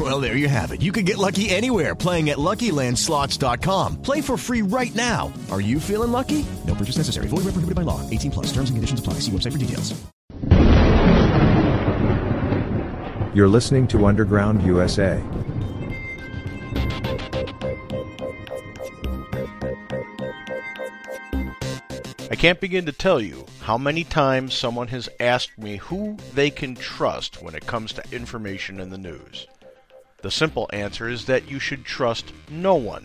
Well, there you have it. You can get lucky anywhere playing at LuckyLandSlots.com. Play for free right now. Are you feeling lucky? No purchase necessary. Void where prohibited by law. 18 plus. Terms and conditions apply. See website for details. You're listening to Underground USA. I can't begin to tell you how many times someone has asked me who they can trust when it comes to information in the news. The simple answer is that you should trust no one.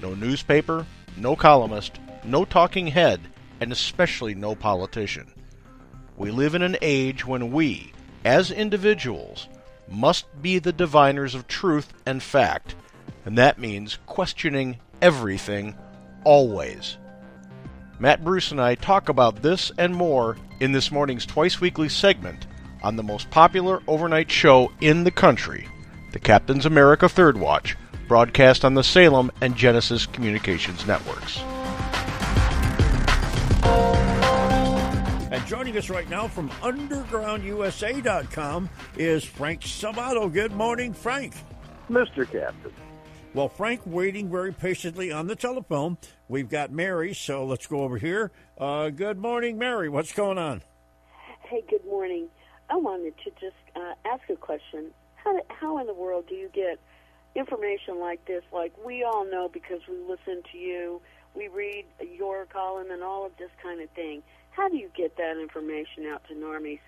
No newspaper, no columnist, no talking head, and especially no politician. We live in an age when we, as individuals, must be the diviners of truth and fact, and that means questioning everything always. Matt Bruce and I talk about this and more in this morning's twice weekly segment on the most popular overnight show in the country, the Captain's America Third Watch, broadcast on the Salem and Genesis Communications networks. And joining us right now from undergroundusa.com is Frank Salvato. Good morning, Frank. Mr. Captain. Well, Frank waiting very patiently on the telephone. We've got Mary, so let's go over here. Uh, good morning, Mary. What's going on? Hey, good morning. I wanted to just uh, ask a question. How, how in the world do you get information like this? Like we all know because we listen to you, we read your column, and all of this kind of thing. How do you get that information out to normies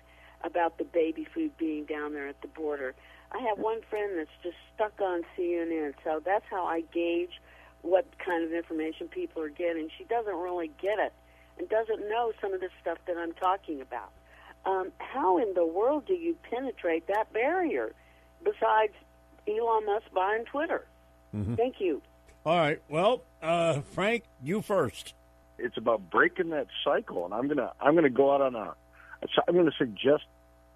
about the baby food being down there at the border? I have one friend that's just stuck on CNN, so that's how I gauge what kind of information people are getting. She doesn't really get it and doesn't know some of the stuff that I'm talking about. Um, how in the world do you penetrate that barrier besides Elon Musk buying Twitter? Mm-hmm. Thank you. All right. Well, uh, Frank, you first. It's about breaking that cycle, and I'm gonna I'm gonna go out on a I'm gonna suggest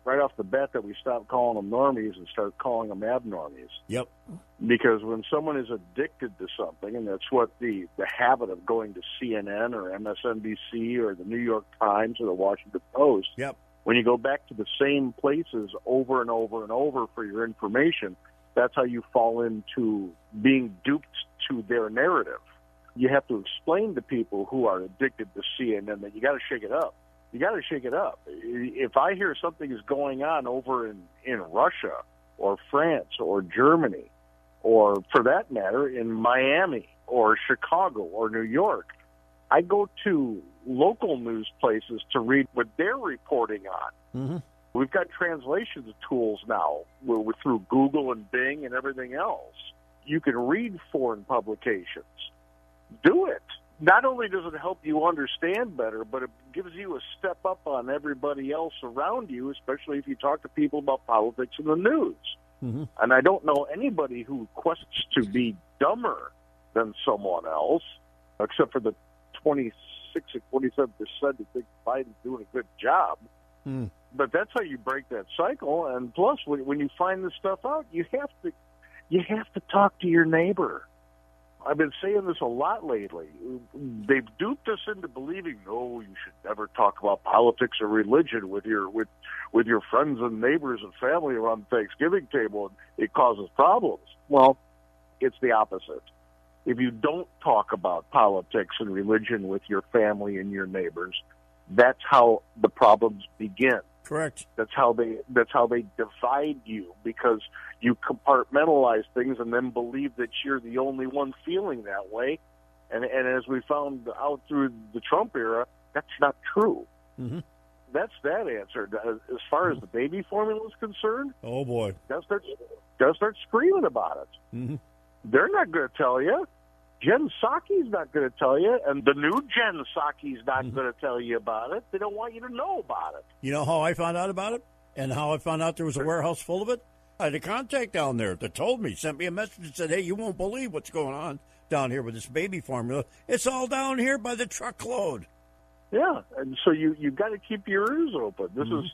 right off the bat that we stop calling them normies and start calling them abnormies. Yep. Because when someone is addicted to something, and that's what the the habit of going to CNN or MSNBC or the New York Times or the Washington Post. Yep. When you go back to the same places over and over and over for your information, that's how you fall into being duped to their narrative. You have to explain to people who are addicted to CNN that you got to shake it up you got to shake it up. If I hear something is going on over in in Russia or France or Germany, or for that matter in Miami or Chicago or New York, I go to local news places to read what they're reporting on. Mm-hmm. We've got translation tools now we're, through Google and Bing and everything else. You can read foreign publications. Do it not only does it help you understand better, but it gives you a step up on everybody else around you, especially if you talk to people about politics and the news. Mm-hmm. And I don't know anybody who quests to be dumber than someone else, except for the 26 or 27 percent who think Biden's doing a good job. Mm. But that's how you break that cycle. And plus, when, when you find this stuff out, you have to you have to talk to your neighbor. I've been saying this a lot lately. They've duped us into believing, no, you should never talk about politics or religion with your with with your friends and neighbors and family around the Thanksgiving table, and it causes problems. Well, it's the opposite. If you don't talk about politics and religion with your family and your neighbors, that's how the problems begin. Correct. That's how they that's how they divide you because you compartmentalize things and then believe that you're the only one feeling that way. And and as we found out through the Trump era, that's not true. Mm-hmm. that's that answer. As far as the baby formula is concerned, oh boy, gotta start, gotta start screaming about it. Mm-hmm. They're not going to tell you. Jen Psaki's not going to tell you, and the new Jen Psaki's not Mm-hmm. going to tell you about it. They don't want you to know about it. You know how I found out about it, and how I found out there was a warehouse full of it. I had a contact down there that told me, sent me a message and said, "Hey, you won't believe what's going on down here with this baby formula. It's all down here by the truckload." Yeah, and so you you got to keep your ears open. This Mm-hmm. is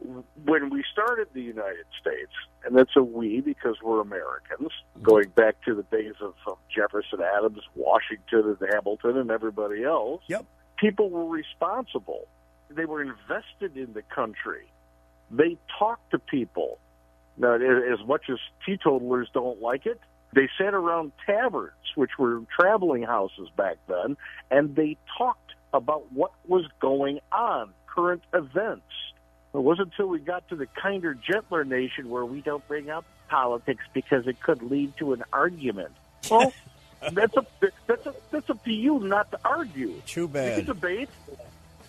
when we started the United States, and that's a we because we're Americans, going back to the days of um, Jefferson, Adams, Washington, and Hamilton, and everybody else. Yep, people were responsible. They were invested in the country. They talked to people. Now, as much as teetotalers don't like it, they sat around taverns, which were traveling houses back then, and they talked about what was going on, current events. It wasn't until we got to the kinder, gentler nation where we don't bring up politics because it could lead to an argument. Well, that's a that's a that's up to you not to argue. Too You bad. can debate.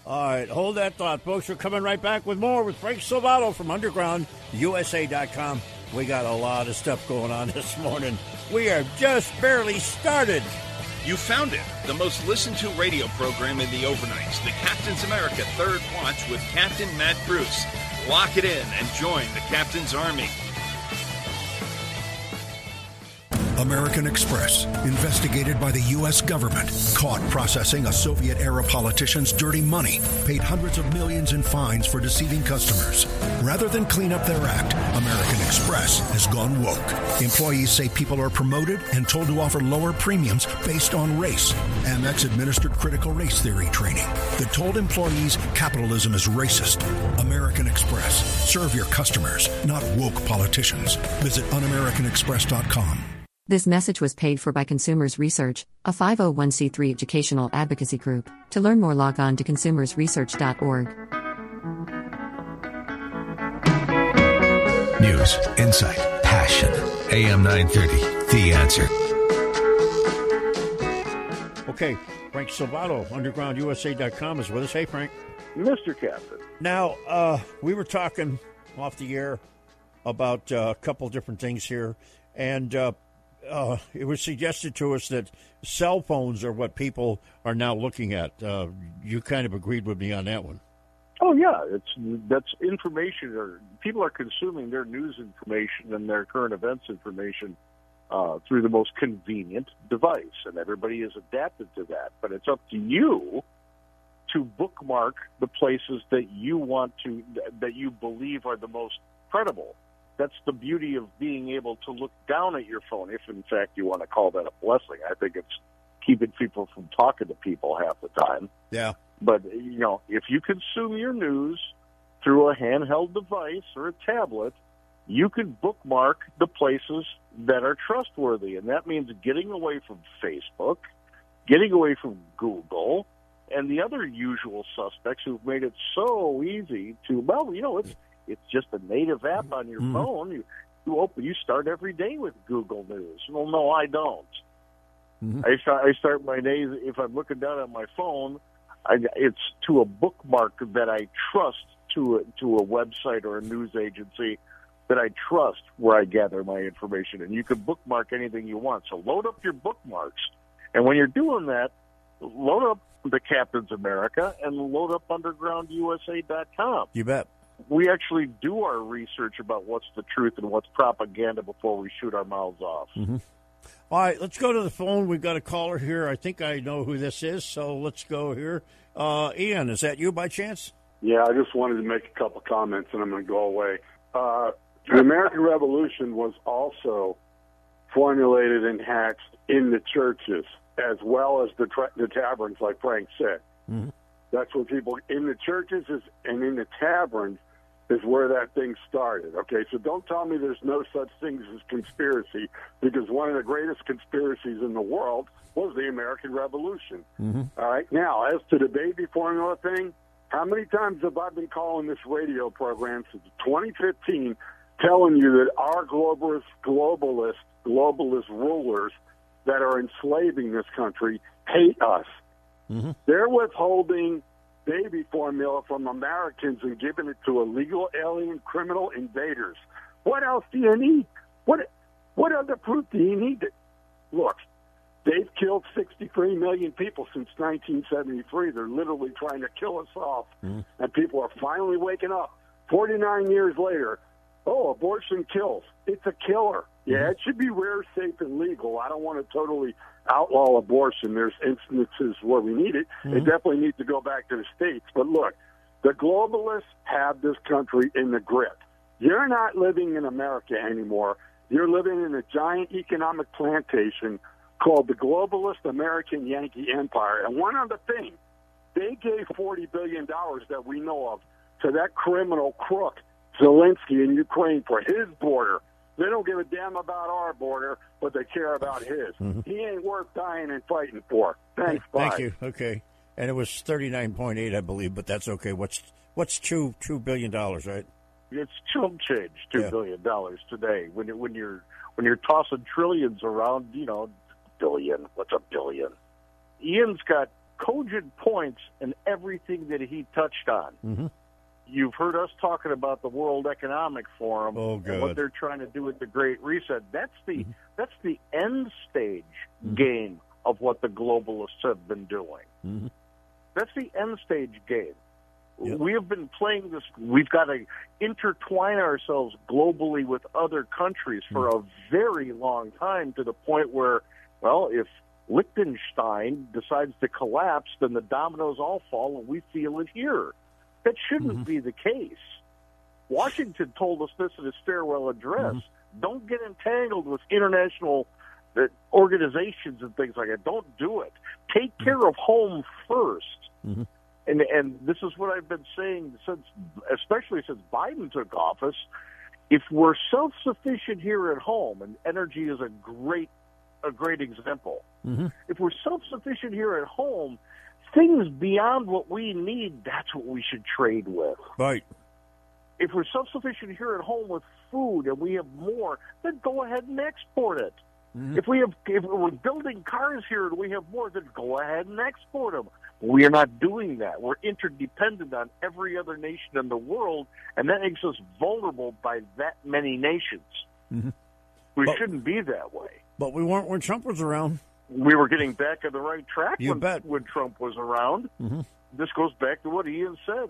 All right, hold that thought, folks. We're coming right back with more with Frank Salvato from UndergroundUSA.com. We got a lot of stuff going on this morning. We are just barely started. You found it, the most listened to radio program in the overnights, the Captain's America Third Watch with Captain Matt Bruce. Lock it in and join the Captain's Army. American Express, investigated by the U.S. government, caught processing a Soviet era politician's dirty money, paid hundreds of millions in fines for deceiving customers. Rather than clean up their act, American Express has gone woke. Employees say people are promoted and told to offer lower premiums based on race. Amex administered critical race theory training that told employees capitalism is racist. American Express. Serve your customers, not woke politicians. Visit unamericanexpress.com. This message was paid for by Consumers Research, a 501c3 educational advocacy group. To learn more, log on to consumersresearch.org. News, insight, passion. AM 930, The Answer. Okay, Frank Salvato, UndergroundUSA.com is with us. Hey, Frank. Mr. Captain. Now, uh, we were talking off the air about uh, a couple different things here, and uh, uh, it was suggested to us that cell phones are what people are now looking at. Uh, you kind of agreed with me on that one. Oh yeah, it's that's information. Or people are consuming their news information and their current events information uh, through the most convenient device, and everybody is adapted to that. But it's up to you to bookmark the places that you want to that you believe are the most credible. That's the beauty of being able to look down at your phone, if in fact you want to call that a blessing. I think it's keeping people from talking to people half the time. Yeah. But you know, if you consume your news through a handheld device or a tablet, you can bookmark the places that are trustworthy, and that means getting away from Facebook, getting away from Google, and the other usual suspects who've made it so easy to. Well, you know, it's it's just a native app on your Mhm. phone. You you open, you start every day with Google News. Well, no, I don't. Mm-hmm. I start, I start my days if I'm looking down at my phone. I, it's to a bookmark that I trust to a, to a website or a news agency that I trust where I gather my information. And you can bookmark anything you want. So load up your bookmarks, and when you're doing that, load up the Captain's America and load up UndergroundUSA.com. You bet. We actually do our research about what's the truth and what's propaganda before we shoot our mouths off. Mm-hmm. All right, let's go to the phone. We've got a caller here. I think I know who this is, so let's go here. Uh, Ian, is that you by chance? Yeah, I just wanted to make a couple comments and I'm going to go away. Uh, the American Revolution was also formulated and hatched in the churches as well as the, tra- the taverns, like Frank said. Mm-hmm. That's where people in the churches is, and in the taverns is where that thing started. Okay, so don't tell me there's no such things as conspiracy because one of the greatest conspiracies in the world was the American Revolution. Mm-hmm. All right. Now, as to the baby formula thing, how many times have I been calling this radio program since 2015 telling you that our globalist, globalist, globalist rulers that are enslaving this country hate us? Mm-hmm. They're withholding baby formula from Americans and giving it to illegal alien criminal invaders. What else do you need? What what other proof do you need? To, look, they've killed 63 million people since 1973. They're literally trying to kill us off, Mm. and people are finally waking up. 49 years later, oh, abortion kills. It's a killer. Yeah, it should be rare, safe, and legal. I don't want to totally outlaw abortion. There's instances where we need it. It Mhm. definitely needs to go back to the states. But look, the globalists have this country in the grip. You're not living in America anymore. You're living in a giant economic plantation called the globalist American Yankee Empire. And one other thing, they gave $40 billion that we know of to that criminal crook, Zelensky in Ukraine, for his border. They don't give a damn about our border, but they care about his. He ain't worth dying and fighting for. Thanks, bye. Thank you. Okay. And it was thirty nine point eight, I believe, but that's okay. What's what's two two billion dollars, right? It's chump change, two Yeah. billion dollars today. When you, when you're when you're tossing trillions around, you know, billion. What's a billion? Ian's got cogent points in everything that he touched on. Mm-hmm. You've heard us talking about the World Economic Forum Oh, and what they're trying to do with the Great Reset. That's the Mm-hmm. that's the end stage game of what the globalists have been doing. Mm-hmm. That's the end stage game. We have been playing this. We've got to intertwine ourselves globally with other countries for a very long time to the point where, well, if Liechtenstein decides to collapse, then the dominoes all fall and we feel it here. That shouldn't be the case. Washington told us this in his farewell address. Don't get entangled with international uh, organizations and things like that. Don't do it. Take care of home 1st And and this is what I've been saying since, especially since Biden took office. If we're self sufficient here at home, and energy is a great a great example. Mm-hmm. If we're self sufficient here at home, things beyond what we need, that's what we should trade with. Right. If we're self sufficient here at home with food and we have more, then go ahead and export it. If we have, if we're building cars here and we have more, then go ahead and export them. We are not doing that. We're interdependent on every other nation in the world, and that makes us vulnerable by that many nations. Mhm. We But- shouldn't be that way. But we weren't when Trump was around. We were getting back on the right track You when, bet. when Trump was around. Mm-hmm. This goes back to what Ian said.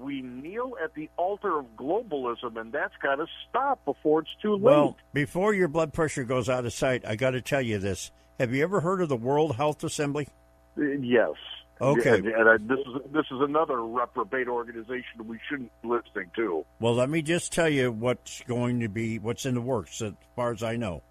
We kneel at the altar of globalism, and that's got to stop before it's too late. Well, before your blood pressure goes out of sight, I got to tell you this. Have you ever heard of the World Health Assembly? Uh, Yes. Okay. And, and I, this is this is another reprobate organization we shouldn't be listening to. Well, let me just tell you what's going to be, what's in the works, as far as I know.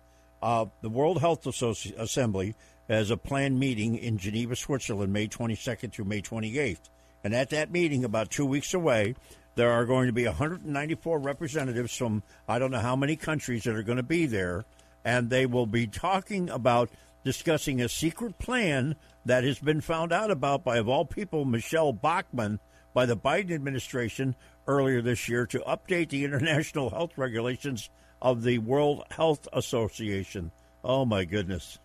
Uh, the World Health Associ- Assembly has a planned meeting in Geneva, Switzerland, May 22nd through May 28th. And at that meeting, about two weeks away, there are going to be 194 representatives from I don't know how many countries that are going to be there. And they will be talking about discussing a secret plan that has been found out about by, of all people, Michele Bachmann, by the Biden administration earlier this year to update the international health regulations of the World Health Association. Oh, my goodness.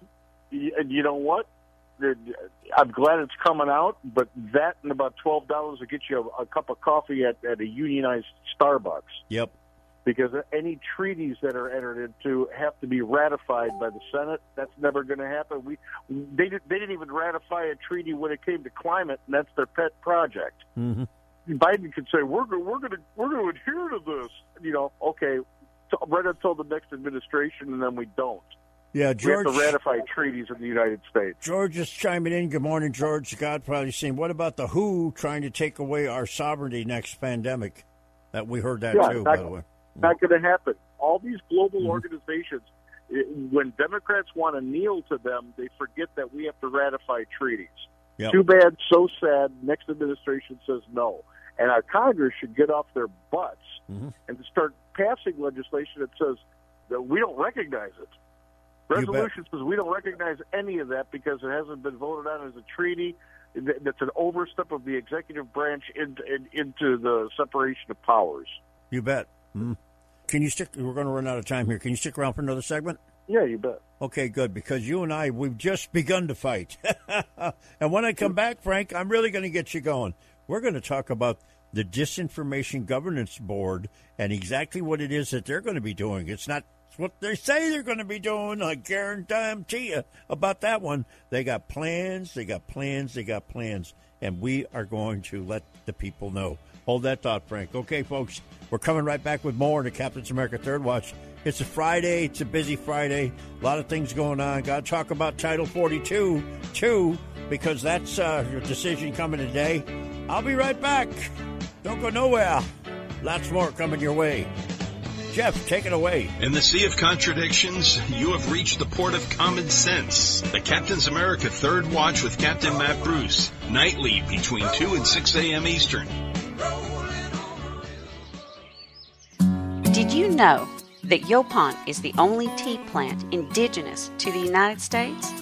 And you know what? I'm glad it's coming out, but that and about twelve dollars will get you a, a cup of coffee at, at a unionized Starbucks. Yep. Because any treaties that are entered into have to be ratified by the Senate. That's never going to happen. We they they didn't even ratify a treaty when it came to climate, and that's their pet project. Mm-hmm. Biden could say we're we're going to we're going to adhere to this. You know, okay, right until the next administration, and then we don't. Yeah, George. We have to ratify treaties in the United States. George is chiming in. Good morning, George. God probably seen. what about the WHO trying to take away our sovereignty next pandemic? That we heard that Yeah, too, not, by the way. Not going to happen. All these global Mm-hmm. organizations, when Democrats want to kneel to them, they forget that we have to ratify treaties. Yep. Too bad, so sad. Next administration says no. And our Congress should get off their butts Mm-hmm. and start passing legislation that says that we don't recognize it. Resolution says we don't recognize any of that because it hasn't been voted on as a treaty. That's an overstep of the executive branch into, into the separation of powers. You bet. Mm. Can you stick? We're going to run out of time here. Can you stick around for another segment? Yeah, you bet. Okay, good. Because you and I, we've just begun to fight. and when I come back, Frank, I'm really going to get you going. we're going to talk about the Disinformation Governance Board and exactly what it is that they're going to be doing. It's not what they say they're going to be doing. I guarantee you about that one. They got plans, they got plans, they got plans, and we are going to let the people know. Hold that thought, Frank. Okay, folks, we're coming right back with more to Captain's America Third Watch. It's a Friday. It's a busy Friday. A lot of things going on. Got to talk about Title 42, too, because that's uh, your decision coming today. I'll be right back. Don't go nowhere. Lots more coming your way. Jeff, take it away. In the sea of contradictions, you have reached the port of common sense. The Captain's America Third Watch with Captain Matt Bruce. Nightly between 2 and 6 a.m. Eastern. Did you know that Yaupon is the only tea plant indigenous to the United States?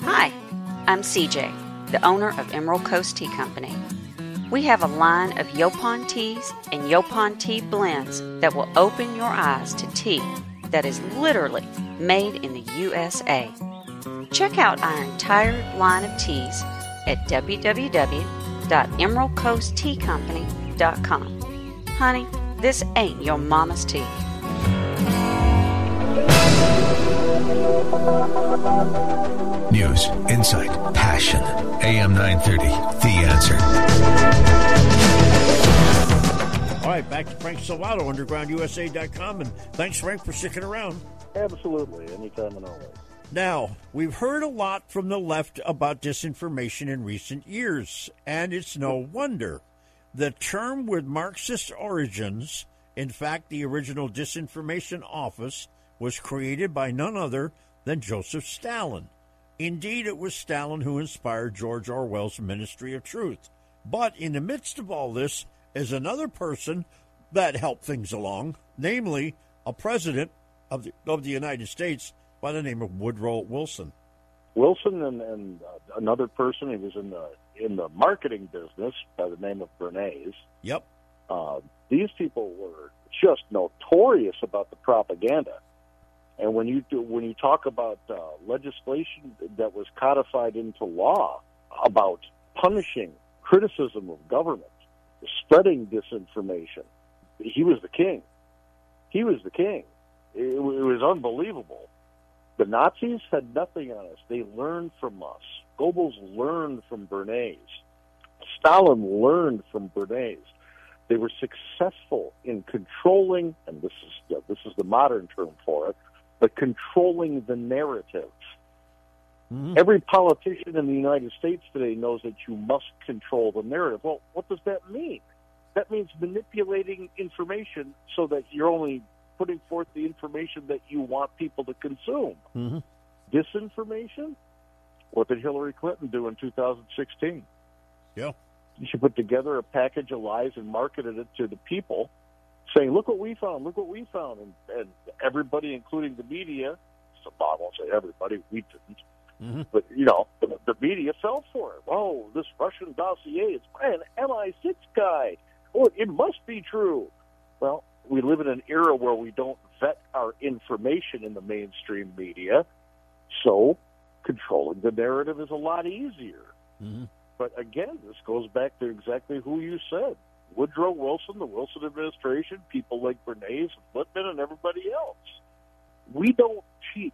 Hi, I'm CJ, the owner of Emerald Coast Tea Company. We have a line of Yaupon teas and Yaupon tea blends that will open your eyes to tea that is literally made in the USA. Check out our entire line of teas at www.emeraldcoastteacompany.com. Honey, this ain't your mama's tea. News, insight, passion. AM 930, The Answer. All right, back to Frank Salvato, UndergroundUSA.com. And thanks, Frank, for sticking around. Absolutely, anytime and always. Now, we've heard a lot from the left about disinformation in recent years, and it's no wonder. The term with Marxist origins, in fact, the original Disinformation Office, was created by none other than Joseph Stalin. Indeed, it was Stalin who inspired George Orwell's Ministry of Truth. But in the midst of all this is another person that helped things along, namely a president of the, of the United States by the name of Woodrow Wilson. Wilson and, and uh, another person, he was in the in the marketing business by the name of Bernays. Yep. Uh, these people were just notorious about the propaganda. And when you do, when you talk about uh, legislation that was codified into law about punishing criticism of government, spreading disinformation, he was the king. He was the king. It, it was unbelievable. The Nazis had nothing on us. They learned from us. Goebbels learned from Bernays. Stalin learned from Bernays. They were successful in controlling, and this is this is the modern term for it, but controlling the narrative. Mm-hmm. Every politician in the United States today knows that you must control the narrative. Well, what does that mean? That means manipulating information so that you're only putting forth the information that you want people to consume. Mm-hmm. Disinformation? What did Hillary Clinton do in 2016? Yeah. She put together a package of lies and marketed it to the people, saying, "Look what we found! Look what we found!" And, and everybody, including the media, so I won't say everybody, we didn't, mm-hmm. but you know, the, the media fell for it. Oh, this Russian dossier is by an MI6 guy. Oh, it must be true. Well, we live in an era where we don't vet our information in the mainstream media, so controlling the narrative is a lot easier. Mm-hmm. But again, this goes back to exactly who you said. Woodrow Wilson, the Wilson administration, people like Bernays and Lippmann and everybody else. We don't teach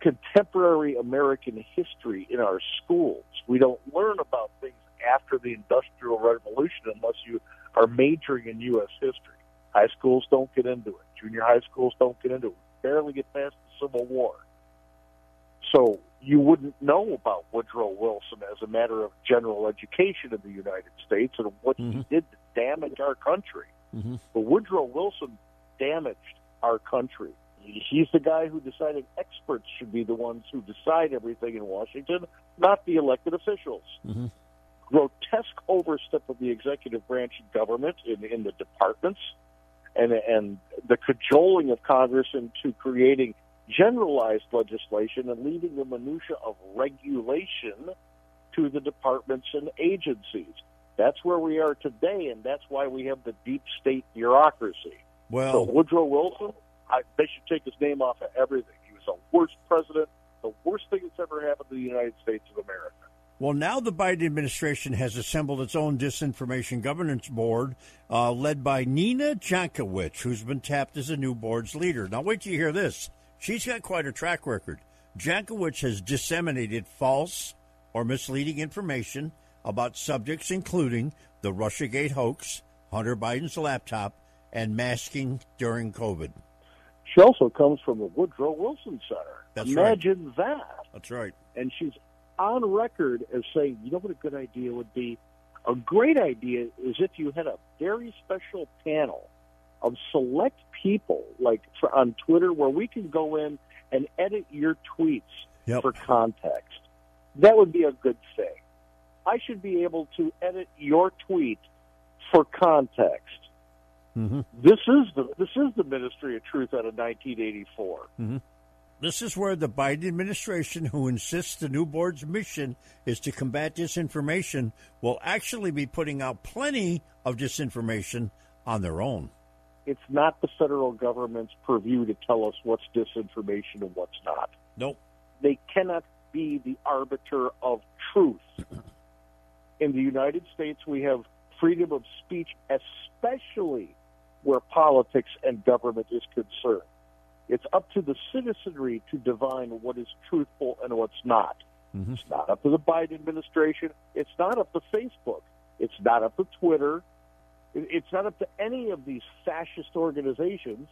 contemporary American history in our schools. We don't learn about things after the Industrial Revolution unless you are majoring in U.S. history. High schools don't get into it. Junior high schools don't get into it. We barely get past the Civil War. So you wouldn't know about Woodrow Wilson as a matter of general education in the United States and what mm-hmm. he did to damage our country. Mm-hmm. But Woodrow Wilson damaged our country. He's the guy who decided experts should be the ones who decide everything in Washington, not the elected officials. Mm-hmm. Grotesque overstep of the executive branch of government in, in the departments, and and the cajoling of Congress into creating generalized legislation and leaving the minutia of regulation to the departments and agencies. That's where we are today, and that's why we have the deep state bureaucracy. Well, so Woodrow Wilson, I, they should take his name off of everything. He was the worst president, the worst thing that's ever happened to the United States of America. Well, now the Biden administration has assembled its own disinformation governance board, uh, led by Nina Jankowicz, who's been tapped as a new board's leader. Now, wait till you hear this. She's got quite a track record. Jankowicz has disseminated false or misleading information about subjects including the Russiagate hoax, Hunter Biden's laptop, and masking during COVID. She also comes from the Woodrow Wilson Center. That's Imagine that. That's right. And she's on record as saying, you know what a good idea would be? A great idea is if you had a very special panel of select people, like for, on Twitter, where we can go in and edit your tweets Yep. for context. That would be a good thing. I should be able to edit your tweet for context. Mm-hmm. This is the this is the Ministry of Truth out of 1984. Mm-hmm. This is where the Biden administration, who insists the new board's mission is to combat disinformation, will actually be putting out plenty of disinformation on their own. It's not the federal government's purview to tell us what's disinformation and what's not. Nope. They cannot be the arbiter of truth. In the United States, we have freedom of speech, especially where politics and government is concerned. It's up to the citizenry to divine what is truthful and what's not. Mm-hmm. It's not up to the Biden administration. It's not up to Facebook. It's not up to Twitter. It- It's not up to any of these fascist organizations.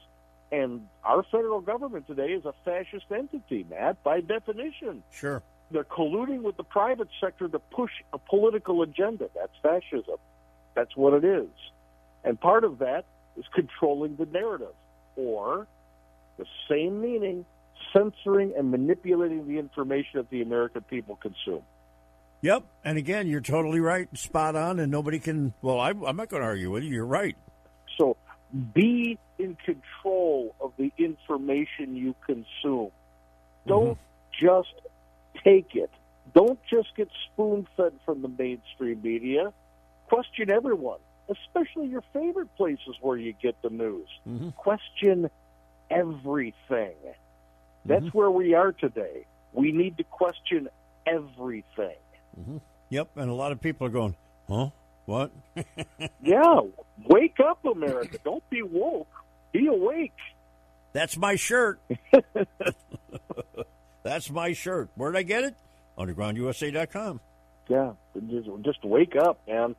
And our federal government today is a fascist entity, Matt, by definition. Sure. They're colluding with the private sector to push a political agenda. That's fascism. That's what it is. And part of that is controlling the narrative, or the same meaning, censoring and manipulating the information that the American people consume. Yep. And again, you're totally right, spot on, and nobody can. Well, I, I'm not going to argue with you. You're right. So be in control of the information you consume. Mm-hmm. Don't just take it. Don't just get spoon fed from the mainstream media. Question everyone, especially your favorite places where you get the news. Mm-hmm. Question everything. That's mm-hmm. where we are today. We need to question everything. Mm-hmm. Yep. And a lot of people are going, huh? What? Yeah, wake up, America. Don't be woke. Be awake. That's my shirt. That's my shirt. Where'd I get it? UndergroundUSA.com. Yeah, just, just wake up, man.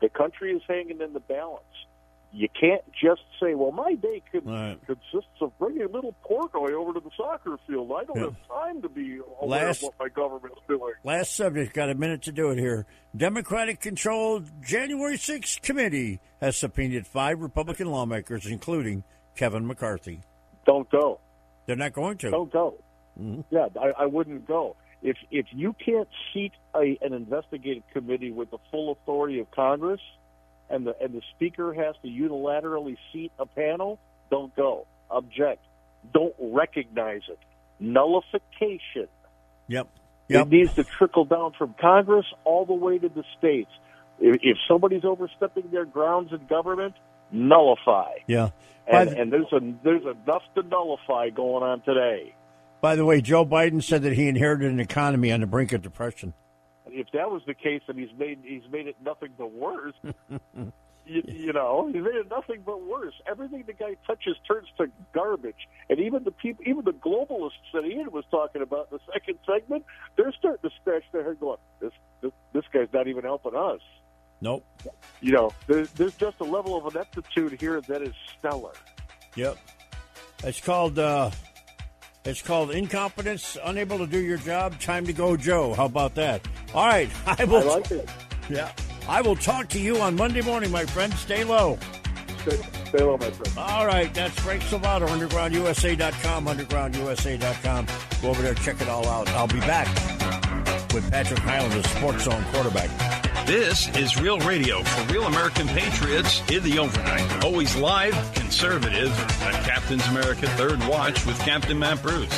The country is hanging in the balance. You can't just say, "Well, my day Right. consists of bringing a little Portnoy over to the soccer field. I don't Yeah. have time to be aware Last- of what my government's doing." Last subject, got a minute to do it here. Democratic controlled January 6th committee has subpoenaed five Republican lawmakers, including Kevin McCarthy. Don't go. They're not going to. Don't go. Mm-hmm. Yeah, I, I wouldn't go. If if you can't seat a, an investigative committee with the full authority of Congress, and the and the speaker has to unilaterally seat a panel, don't go. Object. Don't recognize it. Nullification. Yep. It needs to trickle down from Congress all the way to the states. If, if somebody's overstepping their grounds in government, nullify. Yeah. And, the, and there's a there's enough to nullify going on today. by the way, Joe Biden said that he inherited an economy on the brink of depression. If that was the case, then he's made he's made it nothing but worse. you, you know, he's made it nothing but worse. Everything the guy touches turns to garbage, and even the people, even the globalists that Ian was talking about in the second segment, they're starting to scratch their head, going, "This this, this guy's not even helping us." Nope. You know, there's there's just a level of ineptitude here that is stellar. Yep. It's called uh, it's called incompetence, unable to do your job. Time to go, Joe. How about that? All right, I will. I like it. Yeah, I will talk to you on Monday morning, my friend. Stay low. Stay, stay low, my friend. All right, that's Frank Salvato, UndergroundUSA.com, UndergroundUSA.com. Go over there, check it all out. I'll be back with Patrick Highland, the Sports Zone quarterback. This is Real Radio for real American patriots in the overnight. Always live, conservative, at Captain's America Third Watch with Captain Matt Bruce.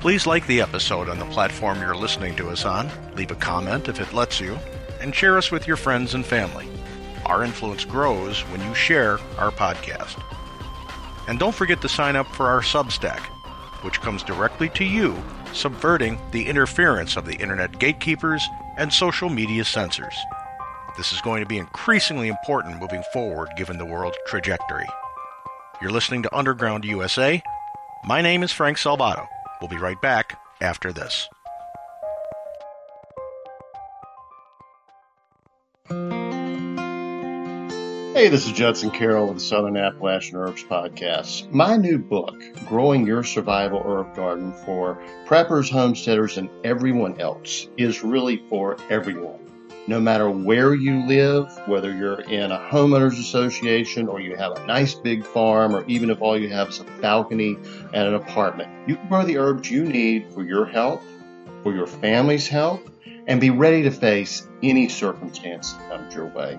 Please like the episode on the platform you're listening to us on, leave a comment if it lets you, and share us with your friends and family. Our influence grows when you share our podcast. And don't forget to sign up for our Substack. which comes directly to you, subverting the interference of the internet gatekeepers and social media censors. This is going to be increasingly important moving forward given the world trajectory. You're listening to Underground USA. My name is Frank Salvato. We'll be right back after this. Hey, this is Judson Carroll of the Southern Appalachian Herbs Podcast. My new book, Growing Your Survival Herb Garden for preppers, homesteaders, and everyone else, is really for everyone. No matter where you live, whether you're in a homeowners association or you have a nice big farm, or even if all you have is a balcony and an apartment, you can grow the herbs you need for your health, for your family's health, and be ready to face any circumstance that comes your way.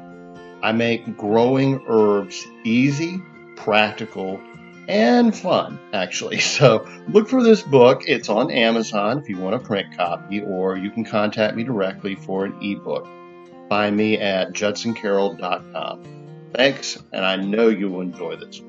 I make growing herbs easy, practical, and fun, actually. So look for this book. It's on Amazon if you want a print copy, or you can contact me directly for an ebook. Find me at judsoncarroll.com. Thanks, and I know you will enjoy this.